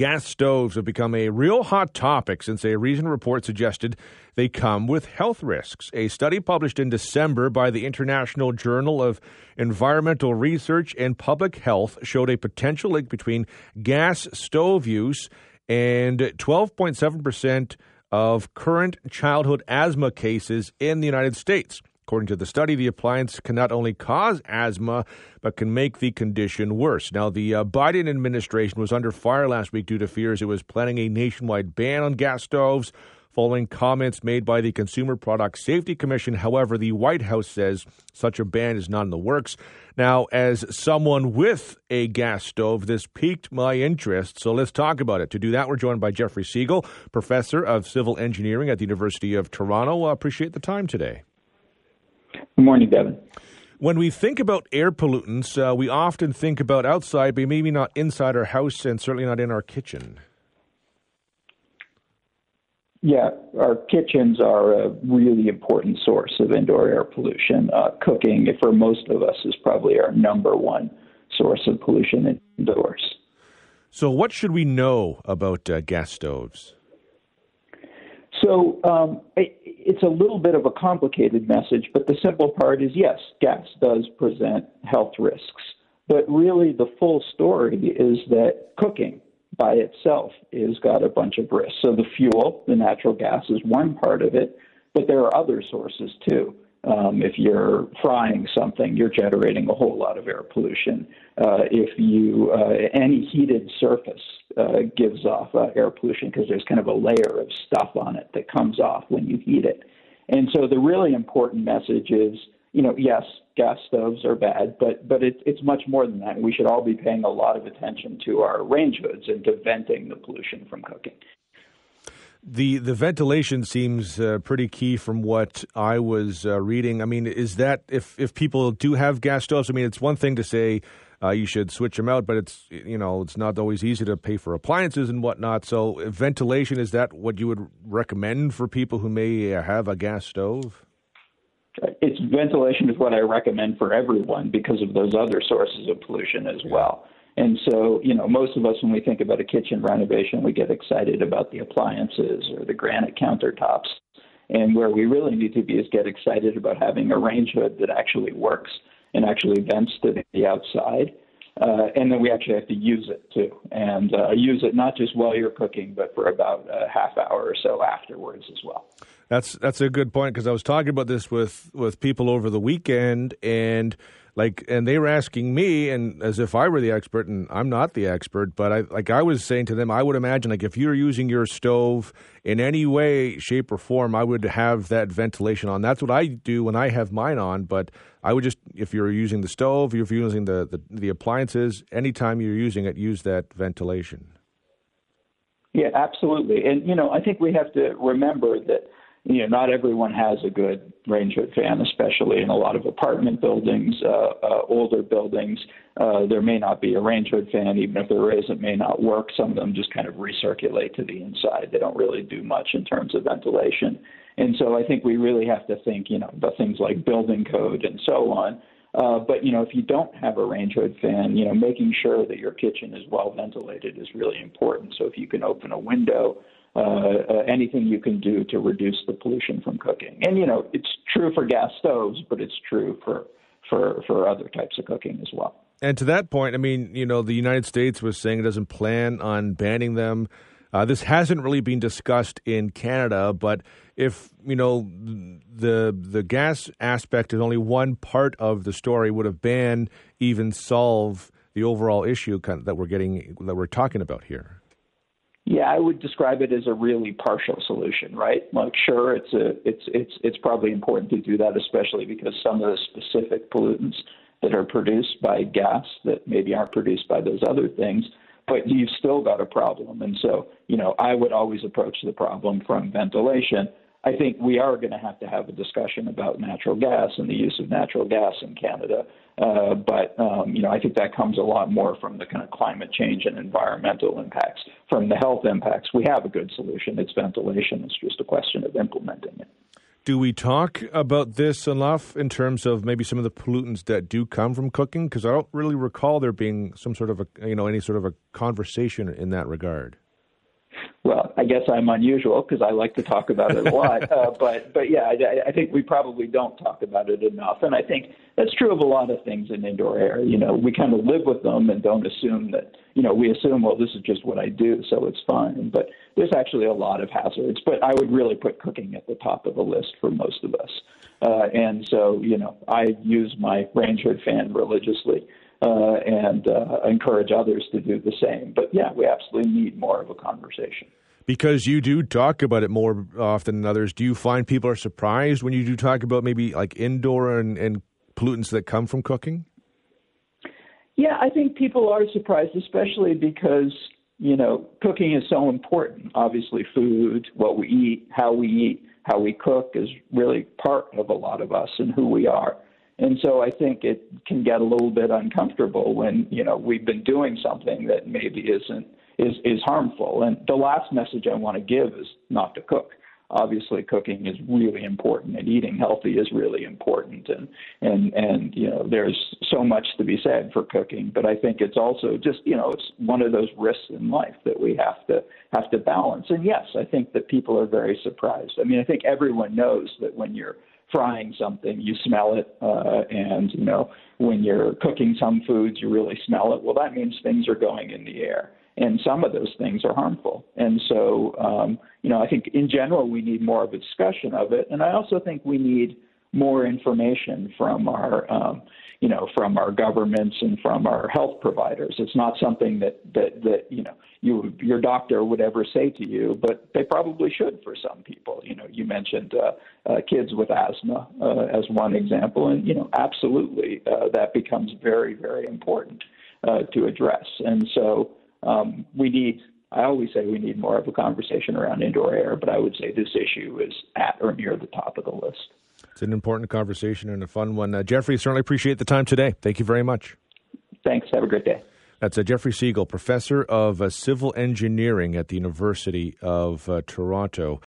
gas stoves have become a real hot topic since a recent report suggested they come with health risks. A study published in December by the International Journal of Environmental Research and Public Health showed a potential link between gas stove use and 12.7% of current childhood asthma cases in the United States. According to the study, the appliance can not only cause asthma, but can make the condition worse. Now, the uh, Biden administration was under fire last week due to fears it was planning a nationwide ban on gas stoves following comments made by the Consumer Product Safety Commission. However, the White House says such a ban is not in the works. Now, as someone with a gas stove, this piqued my interest, so let's talk about it. To do that, we're joined by Jeffrey Siegel, professor of civil engineering at the University of Toronto. I appreciate the time today. Good morning, Devon. When we think about air pollutants, uh, we often think about outside, but maybe not inside our house and certainly not in our kitchen. Yeah, our kitchens are a really important source of indoor air pollution. Uh, cooking, for most of us, is probably our number one source of pollution indoors. So, what should we know about uh, gas stoves? So, um, it, it's a little bit of a complicated message, but the simple part is yes, gas does present health risks. But really, the full story is that cooking by itself has got a bunch of risks. So, the fuel, the natural gas, is one part of it, but there are other sources too. Um, if you're frying something, you're generating a whole lot of air pollution. Uh, if you uh, any heated surface uh, gives off uh, air pollution because there's kind of a layer of stuff on it that comes off when you heat it. And so the really important message is, you know, yes, gas stoves are bad, but but it, it's much more than that. We should all be paying a lot of attention to our range hoods and to venting the pollution from cooking. The the ventilation seems uh, pretty key from what I was uh, reading. I mean, is that if if people do have gas stoves? I mean, it's one thing to say uh, you should switch them out, but it's you know it's not always easy to pay for appliances and whatnot. So ventilation is that what you would recommend for people who may uh, have a gas stove? It's ventilation is what I recommend for everyone because of those other sources of pollution as well. And so, you know, most of us, when we think about a kitchen renovation, we get excited about the appliances or the granite countertops. And where we really need to be is get excited about having a range hood that actually works and actually vents to the outside. Uh, and then we actually have to use it too, and uh, use it not just while you're cooking, but for about a half hour or so afterwards as well. That's that's a good point because I was talking about this with with people over the weekend, and like and they were asking me and as if I were the expert and I'm not the expert but I like I was saying to them I would imagine like if you're using your stove in any way shape or form I would have that ventilation on. That's what I do when I have mine on but I would just if you're using the stove if you're using the the, the appliances anytime you're using it use that ventilation. Yeah absolutely. And you know I think we have to remember that you know, not everyone has a good range hood fan, especially in a lot of apartment buildings, uh, uh, older buildings. Uh, there may not be a range hood fan, even if there is, it may not work. Some of them just kind of recirculate to the inside. They don't really do much in terms of ventilation. And so I think we really have to think, you know, about things like building code and so on. Uh, but you know, if you don't have a range hood fan, you know, making sure that your kitchen is well ventilated is really important. So if you can open a window, uh, uh, anything you can do to reduce the pollution from cooking. And you know, it's true for gas stoves, but it's true for for for other types of cooking as well. And to that point, I mean, you know, the United States was saying it doesn't plan on banning them. Uh, this hasn't really been discussed in Canada, but if you know the the gas aspect is only one part of the story, would a ban even solve the overall issue that we're getting that we're talking about here? Yeah, I would describe it as a really partial solution, right? Like, sure, it's a, it's, it's, it's probably important to do that, especially because some of the specific pollutants that are produced by gas that maybe aren't produced by those other things, but you've still got a problem. And so, you know, I would always approach the problem from ventilation I think we are going to have to have a discussion about natural gas and the use of natural gas in Canada. Uh, but um, you know, I think that comes a lot more from the kind of climate change and environmental impacts. From the health impacts, we have a good solution. It's ventilation. It's just a question of implementing it. Do we talk about this enough in terms of maybe some of the pollutants that do come from cooking? Because I don't really recall there being some sort of a, you know, any sort of a conversation in that regard. I guess I'm unusual because I like to talk about it a lot. uh, but but yeah, I, I think we probably don't talk about it enough, and I think that's true of a lot of things in indoor air. You know, we kind of live with them and don't assume that. You know, we assume well, this is just what I do, so it's fine. But there's actually a lot of hazards. But I would really put cooking at the top of the list for most of us. Uh, and so, you know, I use my range hood fan religiously uh, and uh, encourage others to do the same. But yeah, we absolutely need more of a conversation. Because you do talk about it more often than others, do you find people are surprised when you do talk about maybe like indoor and, and pollutants that come from cooking? Yeah, I think people are surprised, especially because you know cooking is so important. Obviously, food, what we eat, how we eat, how we cook is really part of a lot of us and who we are. And so I think it can get a little bit uncomfortable when, you know, we've been doing something that maybe isn't is is harmful. And the last message I want to give is not to cook. Obviously, cooking is really important, and eating healthy is really important. And and and you know, there's so much to be said for cooking, but I think it's also just you know, it's one of those risks in life that we have to have to balance. And yes, I think that people are very surprised. I mean, I think everyone knows that when you're frying something, you smell it, uh, and you know when you're cooking some foods, you really smell it. Well, that means things are going in the air, and some of those things are harmful. And so, um, you know, I think in general we need more of a discussion of it, and I also think we need more information from our um, you know from our governments and from our health providers. It's not something that that that you know you your doctor would ever say to you, but they probably should for some people. You know, you mentioned uh, uh, kids with asthma uh, as one example, and you know absolutely uh, that becomes very very important uh, to address. And so um, we need I always say we need more of a conversation around indoor air, but I would say this issue is at or near the top of the list. It's an important conversation and a fun one. Uh, Jeffrey, certainly appreciate the time today. Thank you very much. Thanks. Have a great day. That's uh, Jeffrey Siegel, professor of uh, civil engineering at the University of uh, Toronto.